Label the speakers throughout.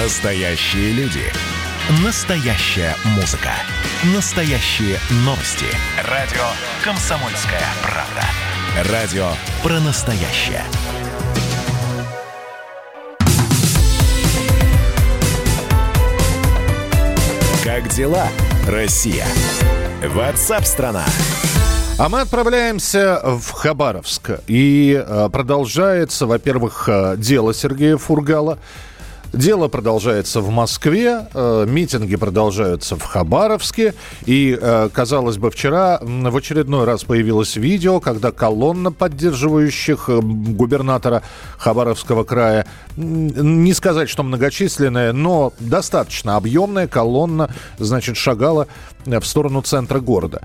Speaker 1: Настоящие люди. Настоящая музыка. Настоящие новости. Радио «Комсомольская правда». Радио про настоящее. Как дела, Россия? Ватсап-страна!
Speaker 2: А мы отправляемся в Хабаровск. И э, продолжается, во-первых, э, дело Сергея Фургала. Дело продолжается в Москве, э, митинги продолжаются в Хабаровске. И, э, казалось бы, вчера в очередной раз появилось видео, когда колонна поддерживающих э, губернатора Хабаровского края, не сказать, что многочисленная, но достаточно объемная колонна, значит, шагала в сторону центра города.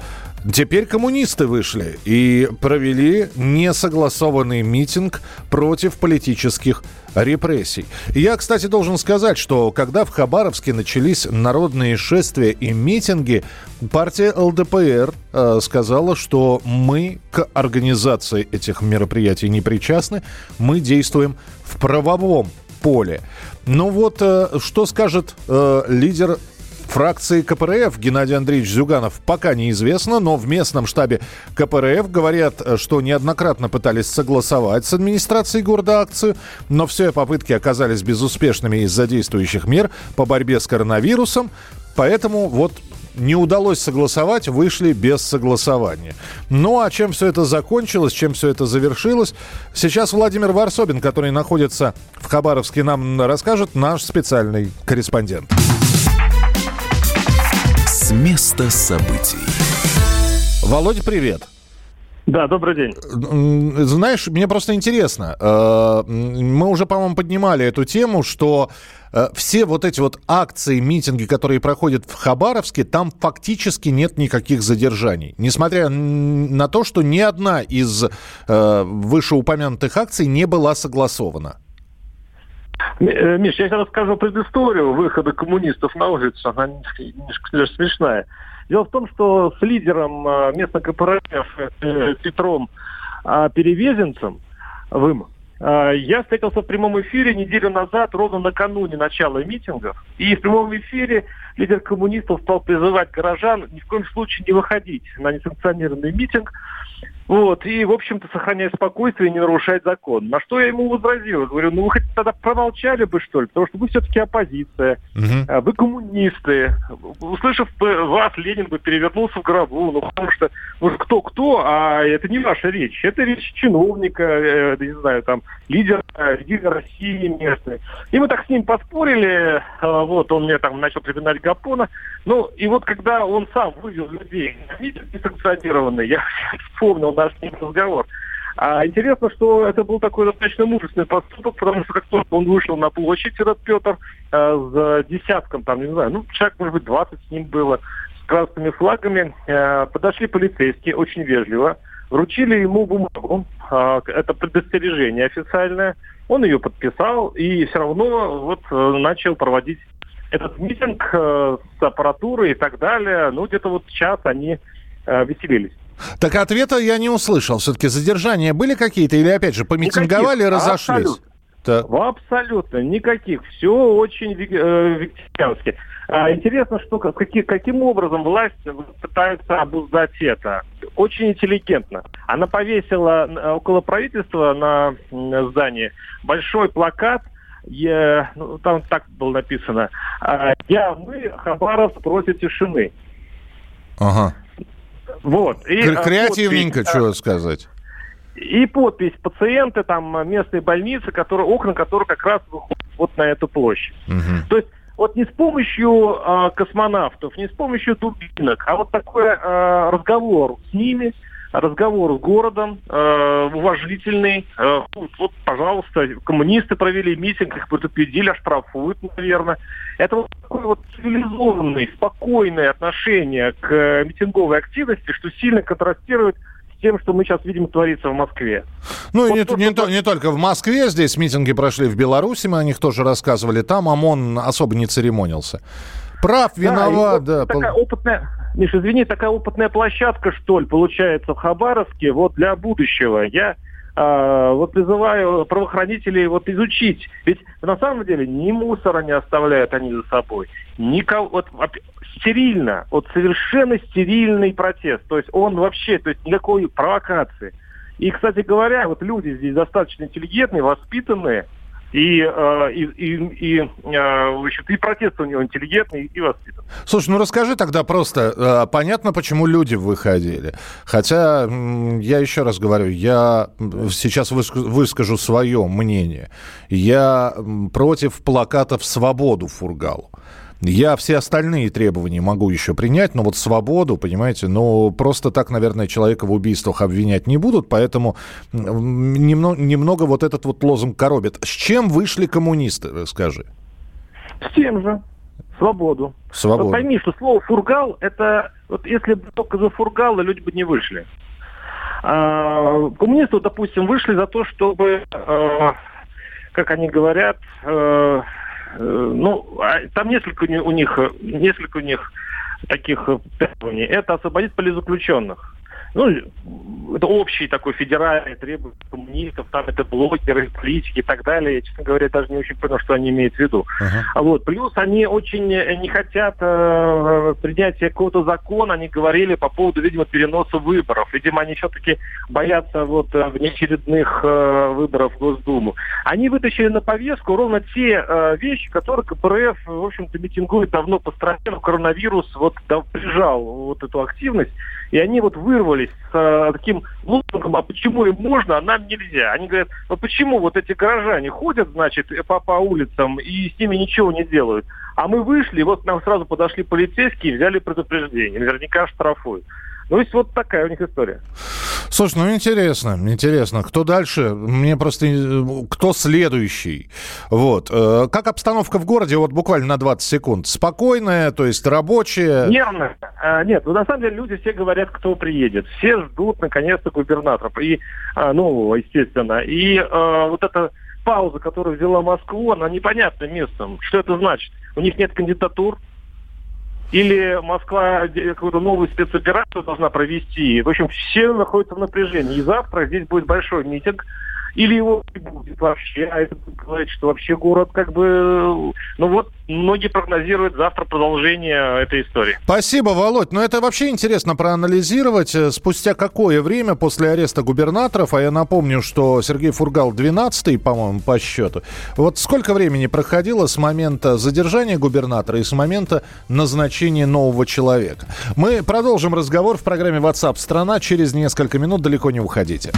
Speaker 2: Теперь коммунисты вышли и провели несогласованный митинг против политических репрессий. Я, кстати, должен сказать, что когда в Хабаровске начались народные шествия и митинги, партия ЛДПР э, сказала, что мы к организации этих мероприятий не причастны, мы действуем в правовом поле. Ну вот, э, что скажет э, лидер фракции КПРФ Геннадий Андреевич Зюганов пока неизвестно, но в местном штабе КПРФ говорят, что неоднократно пытались согласовать с администрацией города акцию, но все попытки оказались безуспешными из-за действующих мер по борьбе с коронавирусом. Поэтому вот не удалось согласовать, вышли без согласования. Ну а чем все это закончилось, чем все это завершилось, сейчас Владимир Варсобин, который находится в Хабаровске, нам расскажет наш специальный корреспондент
Speaker 1: места событий.
Speaker 2: Володя, привет.
Speaker 3: Да, добрый день.
Speaker 2: Знаешь, мне просто интересно. Э, мы уже, по-моему, поднимали эту тему, что э, все вот эти вот акции, митинги, которые проходят в Хабаровске, там фактически нет никаких задержаний. Несмотря на то, что ни одна из э, вышеупомянутых акций не была согласована.
Speaker 3: Э, Миш, я сейчас расскажу предысторию выхода коммунистов на улицу. Она немножко смешная. Дело в том, что с лидером э, местных корпоратив э, Петром а, Перевезенцем, Вым, я встретился в прямом эфире неделю назад, ровно накануне начала митингов. И в прямом эфире лидер коммунистов стал призывать горожан ни в коем случае не выходить на несанкционированный митинг, вот, и, в общем-то, сохранять спокойствие и не нарушать закон. На что я ему возразил? Говорю, ну вы хоть тогда промолчали бы, что ли, потому что вы все-таки оппозиция, угу. вы коммунисты. Услышав вас, Ленин бы перевернулся в гробу, ну потому что, может, кто-кто, а это не ваша речь. Это речь чиновника, э, не знаю, там, лидера, лидера России местной. И мы так с ним поспорили, э, вот, он мне там начал припинать Гапона. Ну, и вот когда он сам вывел людей на митинг несанкционированный, я вспомнил наш с ним разговор. А интересно, что это был такой достаточно мужественный поступок, потому что как только он вышел на площадь, этот Петр, э, с десятком, там, не знаю, ну, человек, может быть, 20 с ним было, с красными флагами, э, подошли полицейские очень вежливо, вручили ему бумагу, э, это предостережение официальное, он ее подписал и все равно вот э, начал проводить этот митинг э, с аппаратурой и так далее. Ну, где-то вот час они э, веселились.
Speaker 2: Так ответа я не услышал. Все-таки задержания были какие-то или, опять же, помитинговали и разошлись?
Speaker 3: Абсолютно. Абсолютно никаких. Все очень э, викториански. А, интересно, что какие, каким образом власть пытается обуздать это. Очень интеллигентно. Она повесила около правительства на здании большой плакат я, ну, там так было написано. «А, я, мы, Хабаров просит тишины.
Speaker 2: Ага.
Speaker 3: Вот.
Speaker 2: И, а, Креативненько, подпись, что сказать.
Speaker 3: И подпись пациенты, там местные больницы, которые, окна которых как раз выходят вот на эту площадь. Угу. То есть вот не с помощью э, космонавтов, не с помощью дубинок, а вот такой э, разговор с ними, разговор с городом, э, уважительный. Э, вот, вот, пожалуйста, коммунисты провели митинг, их предупредили, оштрафуют, наверное. Это вот такое вот цивилизованное, спокойное отношение к митинговой активности, что сильно контрастирует с тем, что мы сейчас видим творится в Москве.
Speaker 2: Ну, вот, и не, не, не только в Москве, здесь митинги прошли в Беларуси, мы о них тоже рассказывали, там ОМОН особо не церемонился. Прав, виноват, да.
Speaker 3: Вот да. Такая опытная, Миша, извини, такая опытная площадка, что ли, получается в Хабаровске, вот для будущего. Я а, вот призываю правоохранителей вот изучить. Ведь на самом деле ни мусора не оставляют они за собой, никого, вот стерильно, вот совершенно стерильный протест. То есть он вообще, то есть никакой провокации. И, кстати говоря, вот люди здесь достаточно интеллигентные, воспитанные, и, э, и, и, и, э, общем и протест у него интеллигентный и воспитанный.
Speaker 2: Слушай, ну расскажи тогда просто, э, понятно, почему люди выходили. Хотя, я еще раз говорю, я сейчас выскажу свое мнение. Я против плакатов «Свободу» Фургалу. Я все остальные требования могу еще принять, но вот свободу, понимаете, ну просто так, наверное, человека в убийствах обвинять не будут, поэтому немного, немного вот этот вот лозунг коробит. С чем вышли коммунисты, скажи?
Speaker 3: С тем же. Свободу. Свободу. Вот пойми, что слово «фургал» — это... Вот если бы только за фургалы люди бы не вышли. А, коммунисты, допустим, вышли за то, чтобы, а, как они говорят, Э, ну, а там несколько у них, несколько у них таких требований. Это освободить политзаключенных ну, это общий такой федеральный требование коммунистов, там это блогеры, политики и так далее. Я, честно говоря, даже не очень понял, что они имеют в виду. Uh-huh. Вот. Плюс они очень не хотят э, принятия какого-то закона, они говорили по поводу, видимо, переноса выборов. Видимо, они все-таки боятся вот э, внеочередных э, выборов в Госдуму. Они вытащили на повестку ровно те э, вещи, которые КПРФ, в общем-то, митингует давно по стране, но коронавирус вот да, прижал вот эту активность. И они вот вырвались с э, таким лозунгом, а почему им можно, а нам нельзя. Они говорят, ну почему вот эти горожане ходят, значит, по, по улицам и с ними ничего не делают. А мы вышли, вот нам сразу подошли полицейские и взяли предупреждение. Наверняка штрафуют. Ну, есть вот такая у них история.
Speaker 2: Слушай, ну интересно, интересно. Кто дальше? Мне просто... Э, кто следующий? Вот. Э, как обстановка в городе? Вот буквально на 20 секунд. Спокойная, то есть рабочая?
Speaker 3: Нервная. А, нет, ну на самом деле люди все говорят, кто приедет. Все ждут наконец-то губернаторов. И, а, ну, естественно. И а, вот эта пауза, которую взяла Москву, она непонятным местом. Что это значит? У них нет кандидатур, или Москва какую-то новую спецоперацию должна провести. В общем, все находятся в напряжении. И завтра здесь будет большой митинг или его не будет вообще, а это будет говорить, что вообще город как бы... Ну вот, многие прогнозируют завтра продолжение этой истории.
Speaker 2: Спасибо, Володь. Но это вообще интересно проанализировать. Э, спустя какое время после ареста губернаторов, а я напомню, что Сергей Фургал 12-й, по-моему, по счету, вот сколько времени проходило с момента задержания губернатора и с момента назначения нового человека? Мы продолжим разговор в программе WhatsApp страна через несколько минут. Далеко не уходите.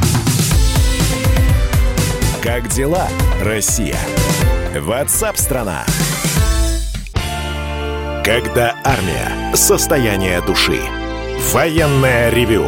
Speaker 1: Как дела, Россия? Ватсап-страна! Когда армия. Состояние души. Военное ревю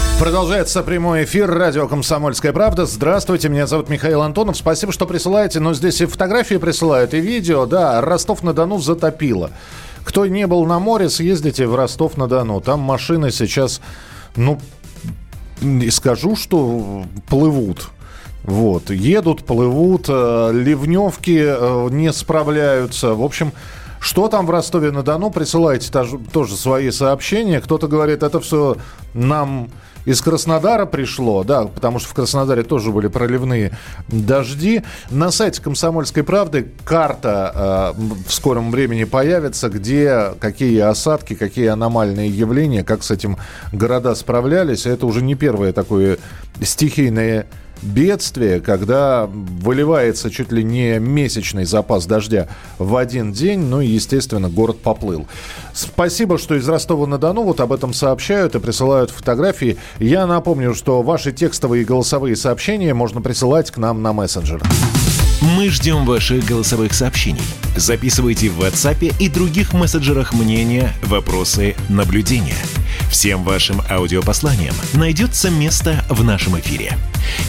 Speaker 2: Продолжается прямой эфир радио «Комсомольская правда». Здравствуйте, меня зовут Михаил Антонов. Спасибо, что присылаете. Но здесь и фотографии присылают, и видео. Да, Ростов-на-Дону затопило. Кто не был на море, съездите в Ростов-на-Дону. Там машины сейчас, ну, и скажу, что плывут. Вот, едут, плывут, э, ливневки э, не справляются. В общем, что там в Ростове-на-Дону? Присылайте тоже свои сообщения. Кто-то говорит, это все нам из Краснодара пришло, да, потому что в Краснодаре тоже были проливные дожди. На сайте «Комсомольской правды» карта э, в скором времени появится, где какие осадки, какие аномальные явления, как с этим города справлялись. Это уже не первое такое стихийное бедствие, когда выливается чуть ли не месячный запас дождя в один день, ну и, естественно, город поплыл. Спасибо, что из Ростова-на-Дону вот об этом сообщают и присылают фотографии. Я напомню, что ваши текстовые и голосовые сообщения можно присылать к нам на мессенджер.
Speaker 1: Мы ждем ваших голосовых сообщений. Записывайте в WhatsApp и других мессенджерах мнения, вопросы, наблюдения. Всем вашим аудиопосланиям найдется место в нашем эфире.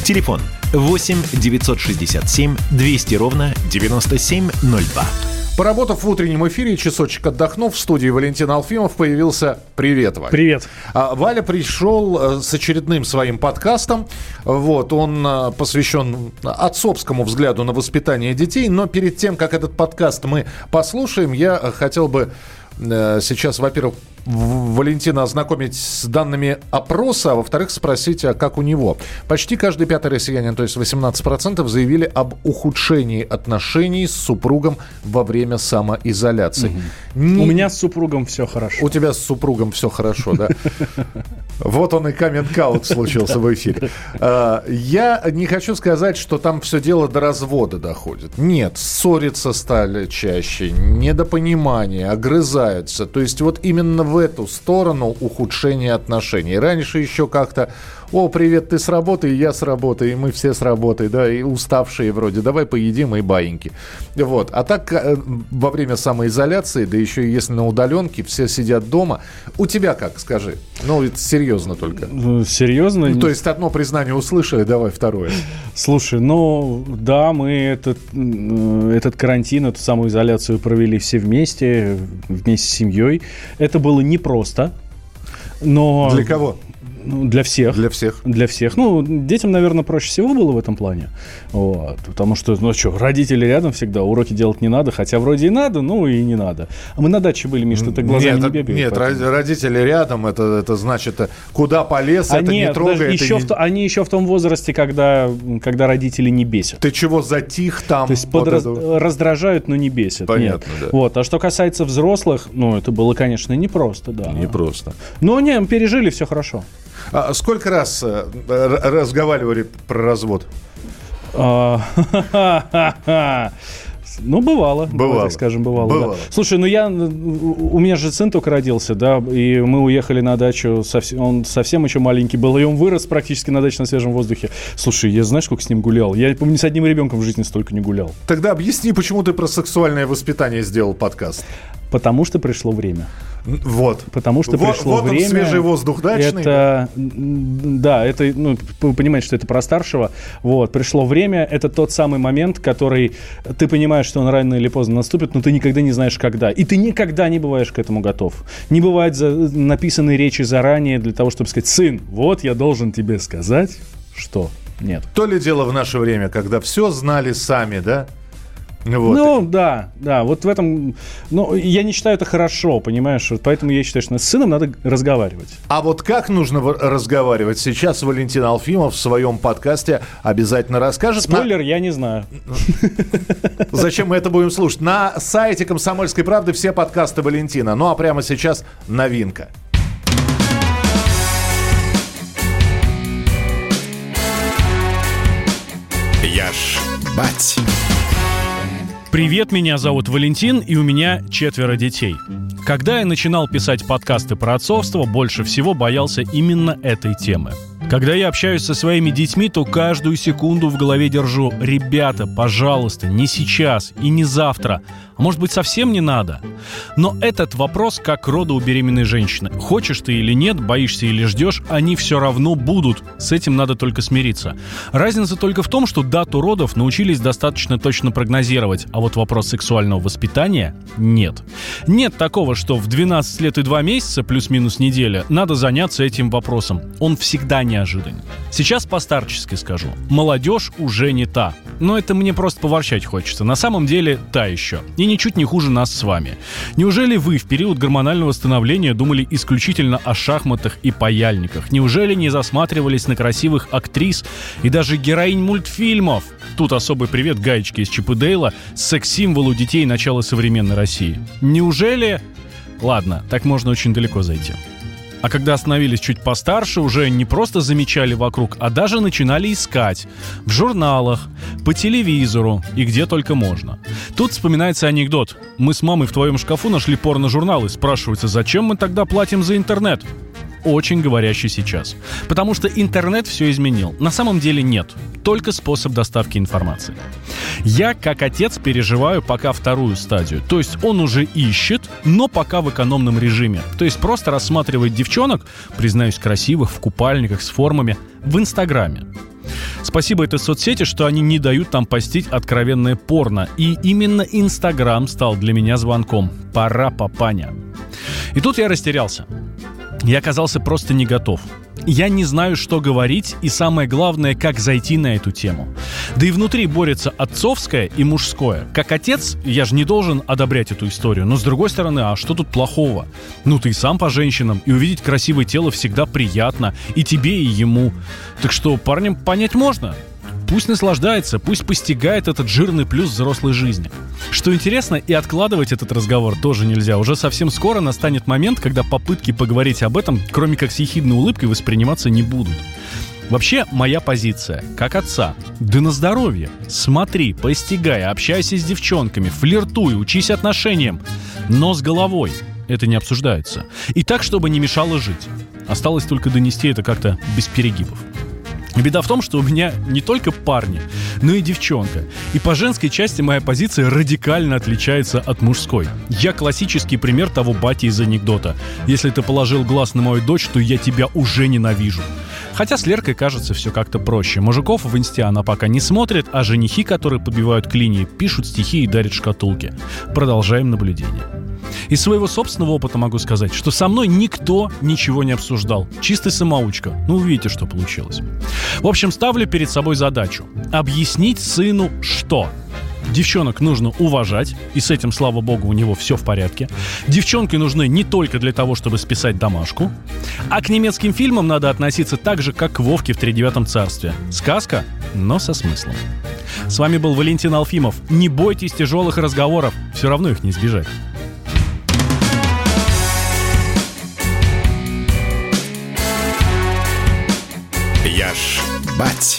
Speaker 1: Телефон 8 967 200 ровно 9702.
Speaker 2: Поработав в утреннем эфире, часочек отдохнув, в студии Валентин Алфимов появился. Привет, Валя.
Speaker 4: Привет.
Speaker 2: А, Валя пришел э, с очередным своим подкастом. Вот, он э, посвящен отцовскому взгляду на воспитание детей. Но перед тем, как этот подкаст мы послушаем, я хотел бы сейчас, во-первых, Валентина ознакомить с данными опроса, а во-вторых, спросить, а как у него. Почти каждый пятый россиянин, то есть 18%, заявили об ухудшении отношений с супругом во время самоизоляции.
Speaker 4: Угу. Не... У меня с супругом все хорошо.
Speaker 2: У тебя с супругом все хорошо, да? Вот он и камент-каут случился в эфире. А, я не хочу сказать, что там все дело до развода доходит. Нет, ссориться стали чаще, недопонимание, огрызаются. То есть вот именно в эту сторону ухудшения отношений. Раньше еще как-то о, привет, ты с работы, я с работы, и мы все с работы, да, и уставшие вроде, давай поедим и баиньки. Вот. А так э, во время самоизоляции, да еще и если на удаленке, все сидят дома. У тебя как, скажи? Ну, это серьезно только.
Speaker 4: Ну, серьезно?
Speaker 2: Ну, то есть одно признание услышали, давай второе.
Speaker 4: Слушай, ну, да, мы этот, э, этот карантин, эту самоизоляцию провели все вместе, вместе с семьей. Это было непросто, но...
Speaker 2: Для кого?
Speaker 4: Ну, для всех.
Speaker 2: Для всех.
Speaker 4: Для всех. Ну, детям, наверное, проще всего было в этом плане. Вот. Потому что, ну что, родители рядом всегда, уроки делать не надо, хотя вроде и надо, ну и не надо. А мы на даче были, Миш, ты так глазами
Speaker 2: нет,
Speaker 4: не бегаешь.
Speaker 2: Нет, поэтому. родители рядом, это, это значит, э, куда полез, а это нет, не трогает.
Speaker 4: Еще
Speaker 2: не...
Speaker 4: в, они еще в том возрасте, когда, когда родители не бесят.
Speaker 2: Ты чего затих там?
Speaker 4: То есть вот подраз... это... раздражают, но не бесят.
Speaker 2: Понятно,
Speaker 4: нет. да. Вот. А что касается взрослых, ну, это было, конечно, непросто, да.
Speaker 2: Непросто.
Speaker 4: Но не, пережили, все хорошо.
Speaker 2: А сколько раз э, разговаривали про развод?
Speaker 4: А, ну, бывало.
Speaker 2: Бывало.
Speaker 4: Так скажем, бывало.
Speaker 2: бывало.
Speaker 4: Да. Слушай, ну я... У меня же сын только родился, да, и мы уехали на дачу, совсем, он совсем еще маленький был, и он вырос практически на даче на свежем воздухе. Слушай, я знаешь, сколько с ним гулял? Я, помню, с одним ребенком в жизни столько не гулял.
Speaker 2: Тогда объясни, почему ты про сексуальное воспитание сделал подкаст.
Speaker 4: Потому что пришло время.
Speaker 2: Вот.
Speaker 4: Потому что вот, пришло
Speaker 2: вот
Speaker 4: время.
Speaker 2: Он, свежий воздух дачный.
Speaker 4: Это, да, это, ну, вы понимаете, что это про старшего. Вот, пришло время. Это тот самый момент, который ты понимаешь, что он рано или поздно наступит, но ты никогда не знаешь, когда. И ты никогда не бываешь к этому готов. Не бывает за, написанной речи заранее для того, чтобы сказать, сын, вот я должен тебе сказать, что нет.
Speaker 2: То ли дело в наше время, когда все знали сами, да?
Speaker 4: Вот. Ну, да, да, вот в этом, ну, я не считаю это хорошо, понимаешь, вот поэтому я считаю, что с сыном надо разговаривать.
Speaker 2: А вот как нужно разговаривать? Сейчас Валентин Алфимов в своем подкасте обязательно расскажет.
Speaker 4: Спойлер, На... я не знаю.
Speaker 2: Зачем мы это будем слушать? На сайте «Комсомольской правды» все подкасты Валентина. Ну, а прямо сейчас новинка.
Speaker 1: Я ж бать.
Speaker 5: Привет, меня зовут Валентин, и у меня четверо детей. Когда я начинал писать подкасты про отцовство, больше всего боялся именно этой темы. Когда я общаюсь со своими детьми, то каждую секунду в голове держу «Ребята, пожалуйста, не сейчас и не завтра, а может быть совсем не надо?» Но этот вопрос как рода у беременной женщины. Хочешь ты или нет, боишься или ждешь, они все равно будут. С этим надо только смириться. Разница только в том, что дату родов научились достаточно точно прогнозировать, а вот вопрос сексуального воспитания – нет. Нет такого, что в 12 лет и 2 месяца, плюс-минус неделя, надо заняться этим вопросом. Он всегда неожиданен. Сейчас постарчески скажу. Молодежь уже не та. Но это мне просто поворчать хочется. На самом деле та еще. И ничуть не хуже нас с вами. Неужели вы в период гормонального становления думали исключительно о шахматах и паяльниках? Неужели не засматривались на красивых актрис и даже героинь мультфильмов? Тут особый привет гаечке из Чипа Дейла, секс-символу детей начала современной России. Неужели... Ладно, так можно очень далеко зайти. А когда становились чуть постарше, уже не просто замечали вокруг, а даже начинали искать. В журналах, по телевизору и где только можно. Тут вспоминается анекдот. Мы с мамой в твоем шкафу нашли порно-журналы. Спрашивается, зачем мы тогда платим за интернет? Очень говорящий сейчас. Потому что интернет все изменил. На самом деле нет. Только способ доставки информации. Я, как отец, переживаю пока вторую стадию. То есть он уже ищет, но пока в экономном режиме. То есть просто рассматривает девчонок, признаюсь, красивых, в купальниках, с формами, в Инстаграме. Спасибо этой соцсети, что они не дают там постить откровенное порно. И именно Инстаграм стал для меня звонком. Пора, папаня. И тут я растерялся. Я оказался просто не готов. Я не знаю, что говорить, и самое главное, как зайти на эту тему. Да и внутри борется отцовское и мужское. Как отец, я же не должен одобрять эту историю. Но с другой стороны, а что тут плохого? Ну, ты сам по женщинам, и увидеть красивое тело всегда приятно. И тебе, и ему. Так что парням понять можно. Пусть наслаждается, пусть постигает этот жирный плюс взрослой жизни. Что интересно, и откладывать этот разговор тоже нельзя. Уже совсем скоро настанет момент, когда попытки поговорить об этом, кроме как с ехидной улыбкой, восприниматься не будут. Вообще, моя позиция, как отца, да на здоровье. Смотри, постигай, общайся с девчонками, флиртуй, учись отношениям. Но с головой. Это не обсуждается. И так, чтобы не мешало жить. Осталось только донести это как-то без перегибов. Беда в том, что у меня не только парни, но и девчонка. И по женской части моя позиция радикально отличается от мужской. Я классический пример того бати из анекдота. Если ты положил глаз на мою дочь, то я тебя уже ненавижу. Хотя с Леркой кажется все как-то проще. Мужиков в инсте она пока не смотрит, а женихи, которые подбивают к пишут стихи и дарят шкатулки. Продолжаем наблюдение. Из своего собственного опыта могу сказать, что со мной никто ничего не обсуждал. Чистая самоучка. Ну, увидите, что получилось. В общем, ставлю перед собой задачу. Объяснить сыну, что Девчонок нужно уважать, и с этим, слава богу, у него все в порядке. Девчонки нужны не только для того, чтобы списать домашку, а к немецким фильмам надо относиться так же, как к Вовке в Тридевятом царстве. Сказка, но со смыслом. С вами был Валентин Алфимов. Не бойтесь тяжелых разговоров, все равно их не избежать.
Speaker 1: Я ж бать.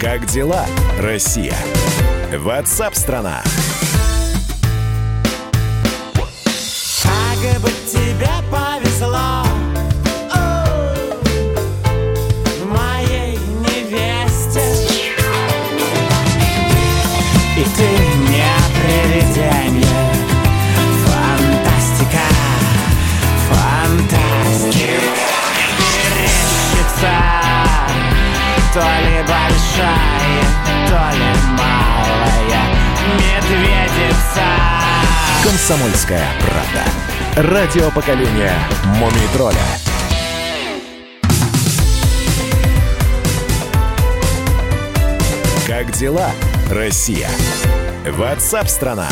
Speaker 1: Как дела, Россия? Ватсап-страна!
Speaker 6: Как бы тебе медведица
Speaker 1: Комсомольская правда. Радио поколения Мумий тролля. Как дела, Россия? Ватсап-страна!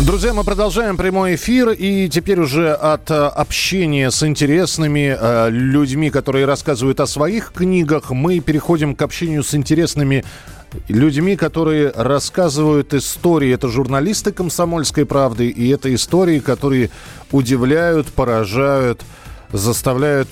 Speaker 2: Друзья, мы продолжаем прямой эфир, и теперь уже от э, общения с интересными э, людьми, которые рассказывают о своих книгах, мы переходим к общению с интересными людьми, которые рассказывают истории. Это журналисты «Комсомольской правды», и это истории, которые удивляют, поражают, заставляют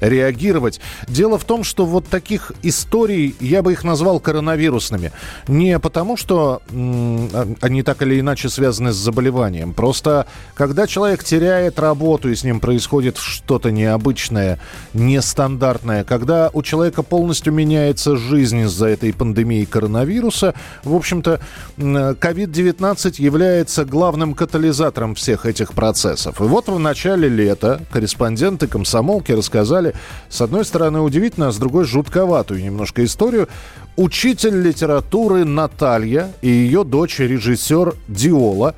Speaker 2: реагировать. Дело в том, что вот таких историй, я бы их назвал коронавирусными. Не потому, что они так или иначе связаны с заболеванием. Просто когда человек теряет работу, и с ним происходит что-то необычное, нестандартное, когда у человека полностью меняется жизнь из-за этой пандемии коронавируса, в общем-то, м, COVID-19 является главным катализатором всех этих процессов. И вот в начале лета корреспонденты комсомолки рассказали, с одной стороны, удивительно, а с другой жутковатую немножко историю. Учитель литературы Наталья и ее дочь, режиссер Диола,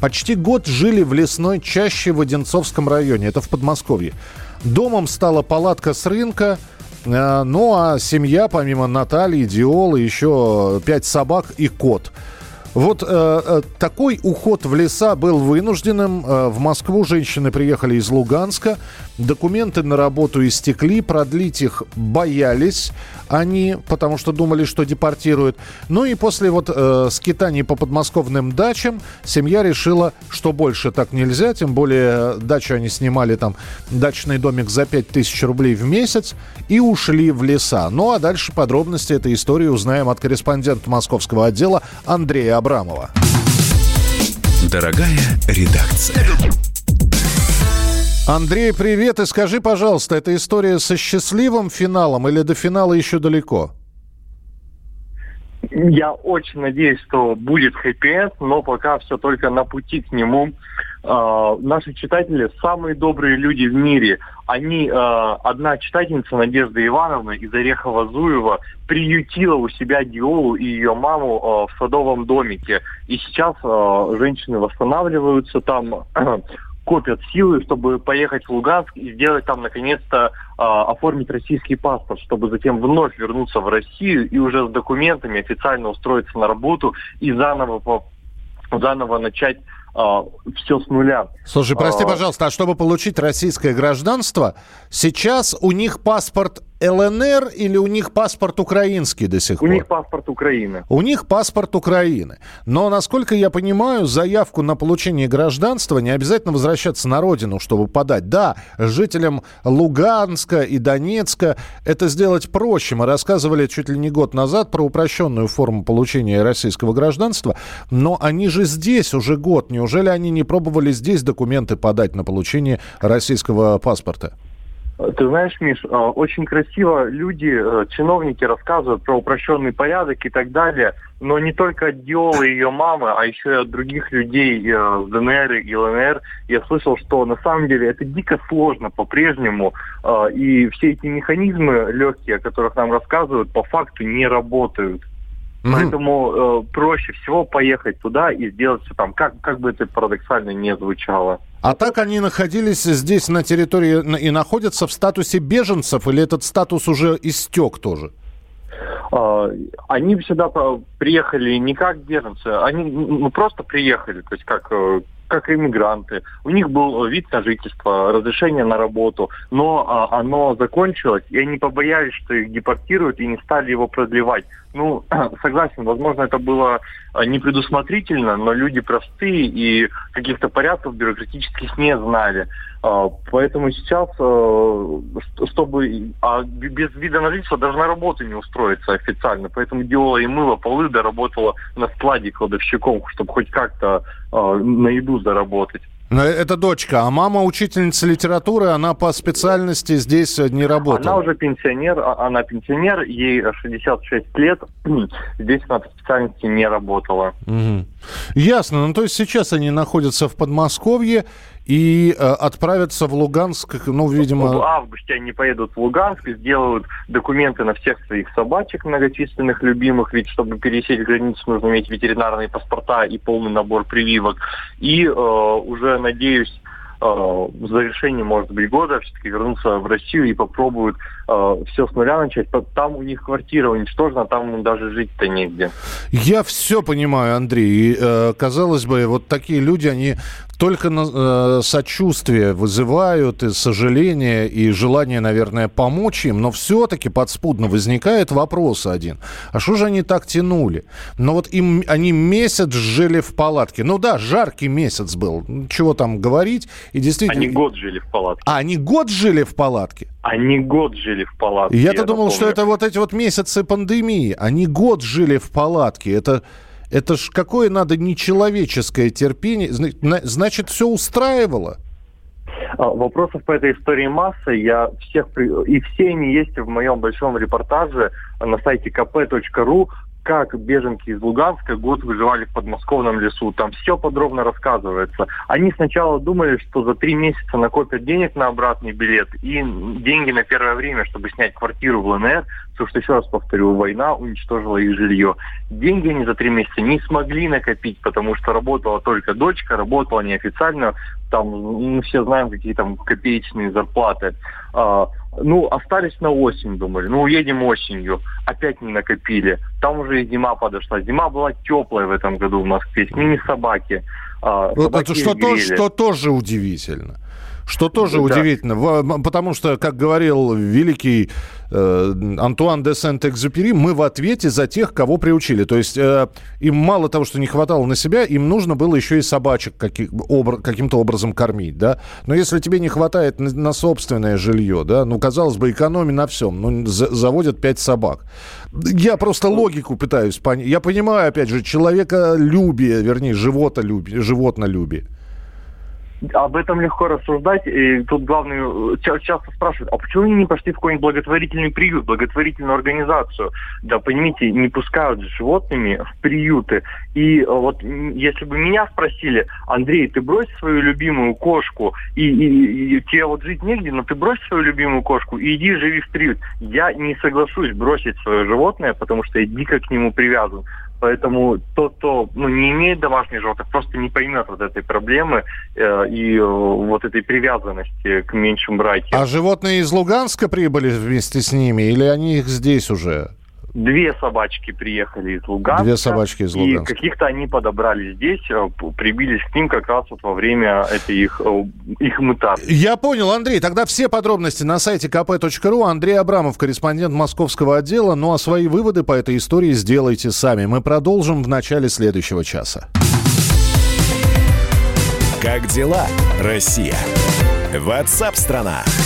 Speaker 2: почти год жили в лесной чаще в Одинцовском районе, это в Подмосковье. Домом стала палатка с рынка, э, ну а семья, помимо Натальи, Диолы, еще пять собак и кот – вот э, э, такой уход в леса был вынужденным. Э, в Москву женщины приехали из Луганска. Документы на работу истекли, продлить их боялись они, потому что думали, что депортируют. Ну и после вот э, скитаний по подмосковным дачам семья решила, что больше так нельзя, тем более э, дачу они снимали там, дачный домик за 5000 рублей в месяц и ушли в леса. Ну а дальше подробности этой истории узнаем от корреспондента московского отдела Андрея Абрамова.
Speaker 1: Дорогая редакция.
Speaker 2: Андрей, привет. И скажи, пожалуйста, эта история со счастливым финалом или до финала еще далеко?
Speaker 7: Я очень надеюсь, что будет хэппи но пока все только на пути к нему. Э, наши читатели самые добрые люди в мире. Они, э, одна читательница Надежда Ивановна из Орехова-Зуева приютила у себя Диолу и ее маму э, в садовом домике. И сейчас э, женщины восстанавливаются там, копят силы, чтобы поехать в Луганск и сделать там, наконец-то, э, оформить российский паспорт, чтобы затем вновь вернуться в Россию и уже с документами официально устроиться на работу и заново, по, заново начать э, все с нуля.
Speaker 2: Слушай, прости, пожалуйста, а чтобы получить российское гражданство, сейчас у них паспорт ЛНР или у них паспорт украинский до сих
Speaker 7: У
Speaker 2: пор?
Speaker 7: них паспорт Украины.
Speaker 2: У них паспорт Украины. Но, насколько я понимаю, заявку на получение гражданства не обязательно возвращаться на родину, чтобы подать. Да, жителям Луганска и Донецка это сделать проще. Мы рассказывали чуть ли не год назад про упрощенную форму получения российского гражданства. Но они же здесь уже год. Неужели они не пробовали здесь документы подать на получение российского паспорта?
Speaker 7: Ты знаешь, Миш, э, очень красиво люди, э, чиновники рассказывают про упрощенный порядок и так далее, но не только от Диолы и ее мамы, а еще и от других людей э, с ДНР и ЛНР. Я слышал, что на самом деле это дико сложно по-прежнему, и все эти механизмы легкие, о которых нам рассказывают, по факту не работают. Поэтому э, проще всего поехать туда и сделать все там, как, как бы это парадоксально не звучало.
Speaker 2: А так они находились здесь на территории и находятся в статусе беженцев, или этот статус уже истек тоже?
Speaker 7: А, Они сюда по- приехали не как беженцы, они ну, просто приехали, то есть как, э, как иммигранты. У них был вид на жительство, разрешение на работу, но а, оно закончилось, и они побоялись, что их депортируют, и не стали его продлевать. Ну, согласен, возможно, это было а, непредусмотрительно, но люди простые и каких-то порядков бюрократических не знали. А, Поэтому сейчас, э, чтобы а без вида на жительство даже на работу не устроиться официально. Поэтому Диола и мыло полы доработала на складе кладовщиком, чтобы хоть как-то э, на еду заработать.
Speaker 2: Это дочка, а мама учительница литературы, она по специальности здесь э, не работала.
Speaker 7: Она уже пенсионер, а- она пенсионер, ей 66 лет, здесь она по специальности не работала.
Speaker 2: Мгм. Ясно. Ну, то есть сейчас они находятся в Подмосковье и э, отправятся в Луганск, ну,
Speaker 7: В
Speaker 2: видимо...
Speaker 7: августе они поедут в Луганск и сделают документы на всех своих собачек многочисленных, любимых, ведь чтобы пересечь границу нужно иметь ветеринарные паспорта и полный набор прививок. И э, уже, надеюсь, э, в завершении, может быть, года все-таки вернуться в Россию и попробуют все с нуля начать. Там у них квартира уничтожена, там им даже жить-то негде.
Speaker 2: Я все понимаю, Андрей. И, э, казалось бы, вот такие люди, они только на, э, сочувствие вызывают, и сожаление, и желание, наверное, помочь им, но все-таки подспудно возникает вопрос один. А что же они так тянули? Но вот им, они месяц жили в палатке. Ну да, жаркий месяц был. Чего там говорить? И действительно...
Speaker 7: Они год жили в палатке.
Speaker 2: А, они год жили в палатке?
Speaker 7: Они год жили в палатке.
Speaker 2: Я-то
Speaker 7: я
Speaker 2: думал, что это вот эти вот месяцы пандемии. Они год жили в палатке. Это, это ж какое надо нечеловеческое терпение. Зна- на- Значит, все устраивало.
Speaker 7: А, Вопросов по этой истории масса. Я всех и все они есть в моем большом репортаже на сайте kp.ru как беженки из Луганска год выживали в подмосковном лесу. Там все подробно рассказывается. Они сначала думали, что за три месяца накопят денег на обратный билет и деньги на первое время, чтобы снять квартиру в ЛНР, потому что, еще раз повторю, война уничтожила их жилье. Деньги они за три месяца не смогли накопить, потому что работала только дочка, работала неофициально, там, мы все знаем, какие там копеечные зарплаты. Ну, остались на осень, думали, ну, уедем осенью. Опять не накопили. Там уже и зима подошла. Зима была теплая в этом году в Москве, с ними собаки. А,
Speaker 2: Вот
Speaker 7: собаки
Speaker 2: это что, то- что тоже удивительно. Что тоже
Speaker 3: Да.
Speaker 2: удивительно, потому что, как говорил великий э, Антуан де Сент-Экзюпери, мы в ответе за тех, кого приучили. То есть э, им мало того, что не хватало на себя, им нужно было еще и собачек каким-то образом кормить, да. Но если тебе не хватает на, на собственное жилье, да, ну, казалось бы, экономи на всем, ну, за- заводят пять собак. Я просто логику пытаюсь понять. Я понимаю, опять же, человеколюбие, вернее, животолюбие, животнолюбие.
Speaker 7: Об этом легко рассуждать. И тут главное, э, ча- часто спрашивают, а почему они не пошли в какой-нибудь благотворительный приют, благотворительную организацию? Да, понимаете, не пускают животными в приюты. И э, вот если бы меня спросили, Андрей, ты брось свою любимую кошку, и, и- и тебе вот жить негде, но ты брось свою любимую кошку и иди живи в приют. Я не соглашусь бросить свое животное, потому что я дико к нему привязан. Поэтому тот, кто ну, не имеет домашних животных, просто не поймет вот этой проблемы э, и э, вот этой привязанности к меньшим братьям.
Speaker 2: А животные из Луганска прибыли вместе с ними, или они их здесь уже?
Speaker 7: Две собачки приехали из Луганска.
Speaker 2: Две собачки из
Speaker 7: И
Speaker 2: Луганска.
Speaker 7: каких-то они подобрали здесь, э, прибились к ним как раз вот во время этой их, э, их мутации.
Speaker 2: Я понял, Андрей. Тогда все подробности на сайте kp.ru. Андрей Абрамов, корреспондент московского отдела. Ну а свои выводы по этой истории сделайте сами. Мы продолжим в начале следующего часа.
Speaker 1: Как дела, Россия? Ватсап-страна!
Speaker 6: Видишь,